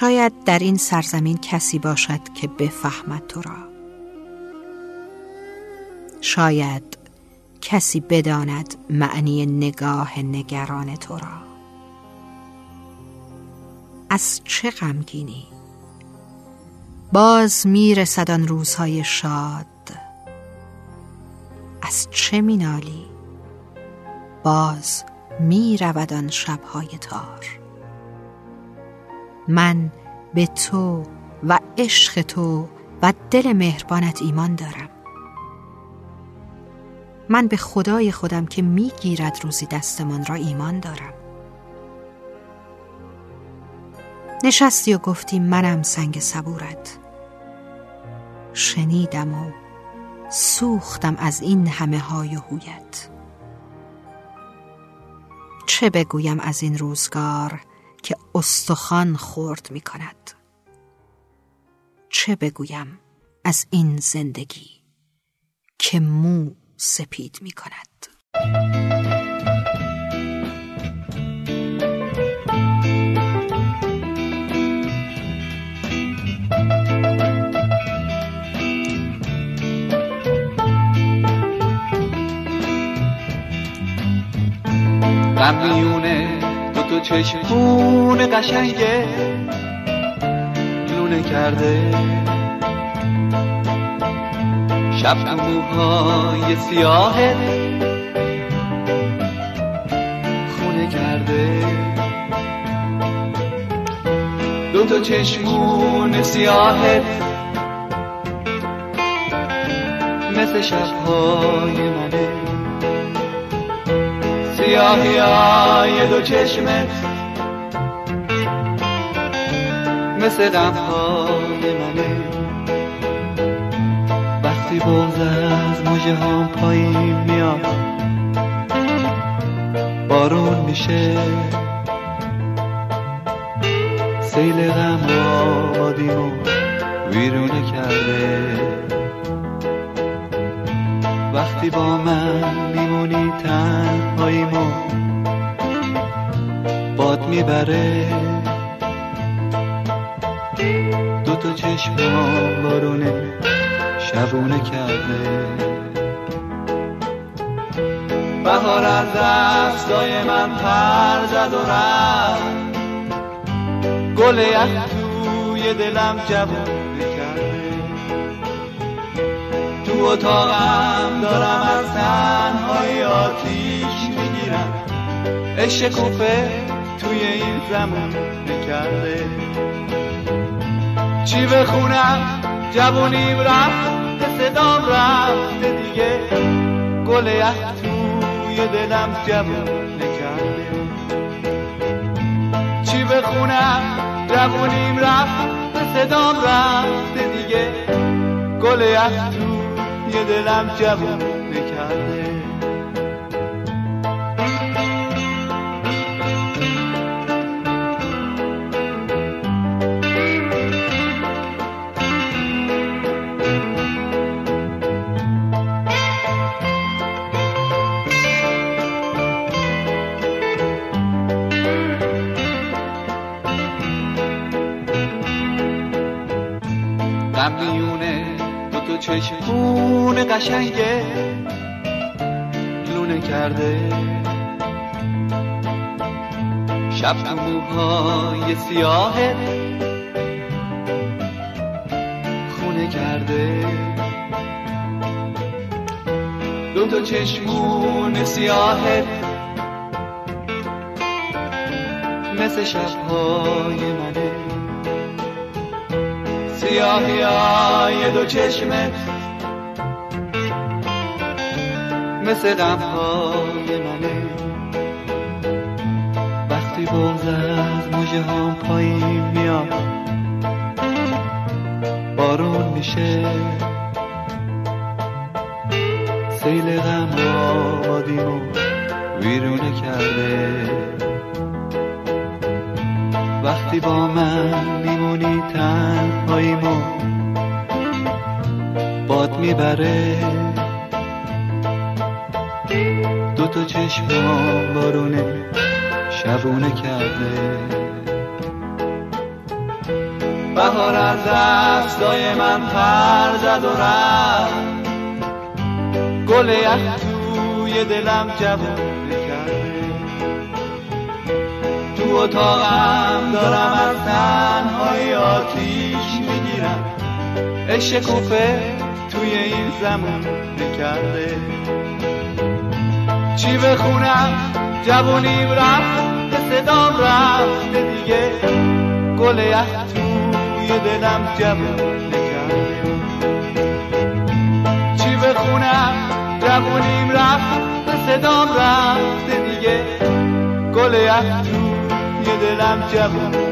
شاید در این سرزمین کسی باشد که بفهمد تو را. شاید کسی بداند معنی نگاه نگران تو را. از چه غمگینی باز می‌رسد آن روزهای شاد. از چه مینالی؟ باز می‌رود آن شبهای تار. من به تو و عشق تو و دل مهربانت ایمان دارم. من به خدای خودم که می‌گیرد روزی دستمان را ایمان دارم. نشستی و گفتی منم سنگ صبورت. شنیدم و سوختم از این همه های و هویت. چه بگویم از این روزگار؟ که استخوان خورد می کند چه بگویم از این زندگی که مو سپید می کند غم دو چشمون قشنگه لونه کرده. شب تو موهای سیاه خونه کرده. دو تا چشمون سیاهت مثل شبهای منه. سیاهی های دو چشمت مثل غمهای منه. وقتی بغز از موجه هم پایین میاد بارون میشه. سیل غم آبادیمو ویرونه کرده. وقتی با من میمونی تنهاییمو باد می‌بره. دو تا چشم بارونه شبونه کرده. بهار از دستای من پر زد و رفت. گل یخ توی دلم جوونه کرده. اتاقم دارم از تنهای آتیش می‌گیرم. عشق توی این زمان نکرده. چی بخونم؟ جوونیم رفت صدام رفته دیگه. گل یخ توی دلم جوون نکرده. چی بخونم؟ جوونیم رفت صدام رفته دیگه. گل یخ توی دلم جوون چشمون قشنگه. لونه کرده. شب تو موهای سیاه خونه کرده. دو تا چشمون سیاهت مثل شبهای منه سیاهی های دو چشمت مثل غمهای منه. وقتی بغز از موجه هم پایین میاد بارون میشه. سیل غم آبادیمو ویرونه کرده. وقتی با من میمونی تنهاییمو باد می‌بره. دو تا چشم بارونه شبونه کرده. بهار از دستای من پر زد و رفت. گل یخ توی دلم جوون کرده. تو اتاقم دارم از تنهای آتیش عشق کوفه توی این زمان کرده چی بخونم؟ جوونیم رفت به صدام رفت دیگه. گل یخ توی دلم جوون کرده چی بخونم؟ جوونیم رفت به صدام رفت دیگه. گل یخ توی دلم جوون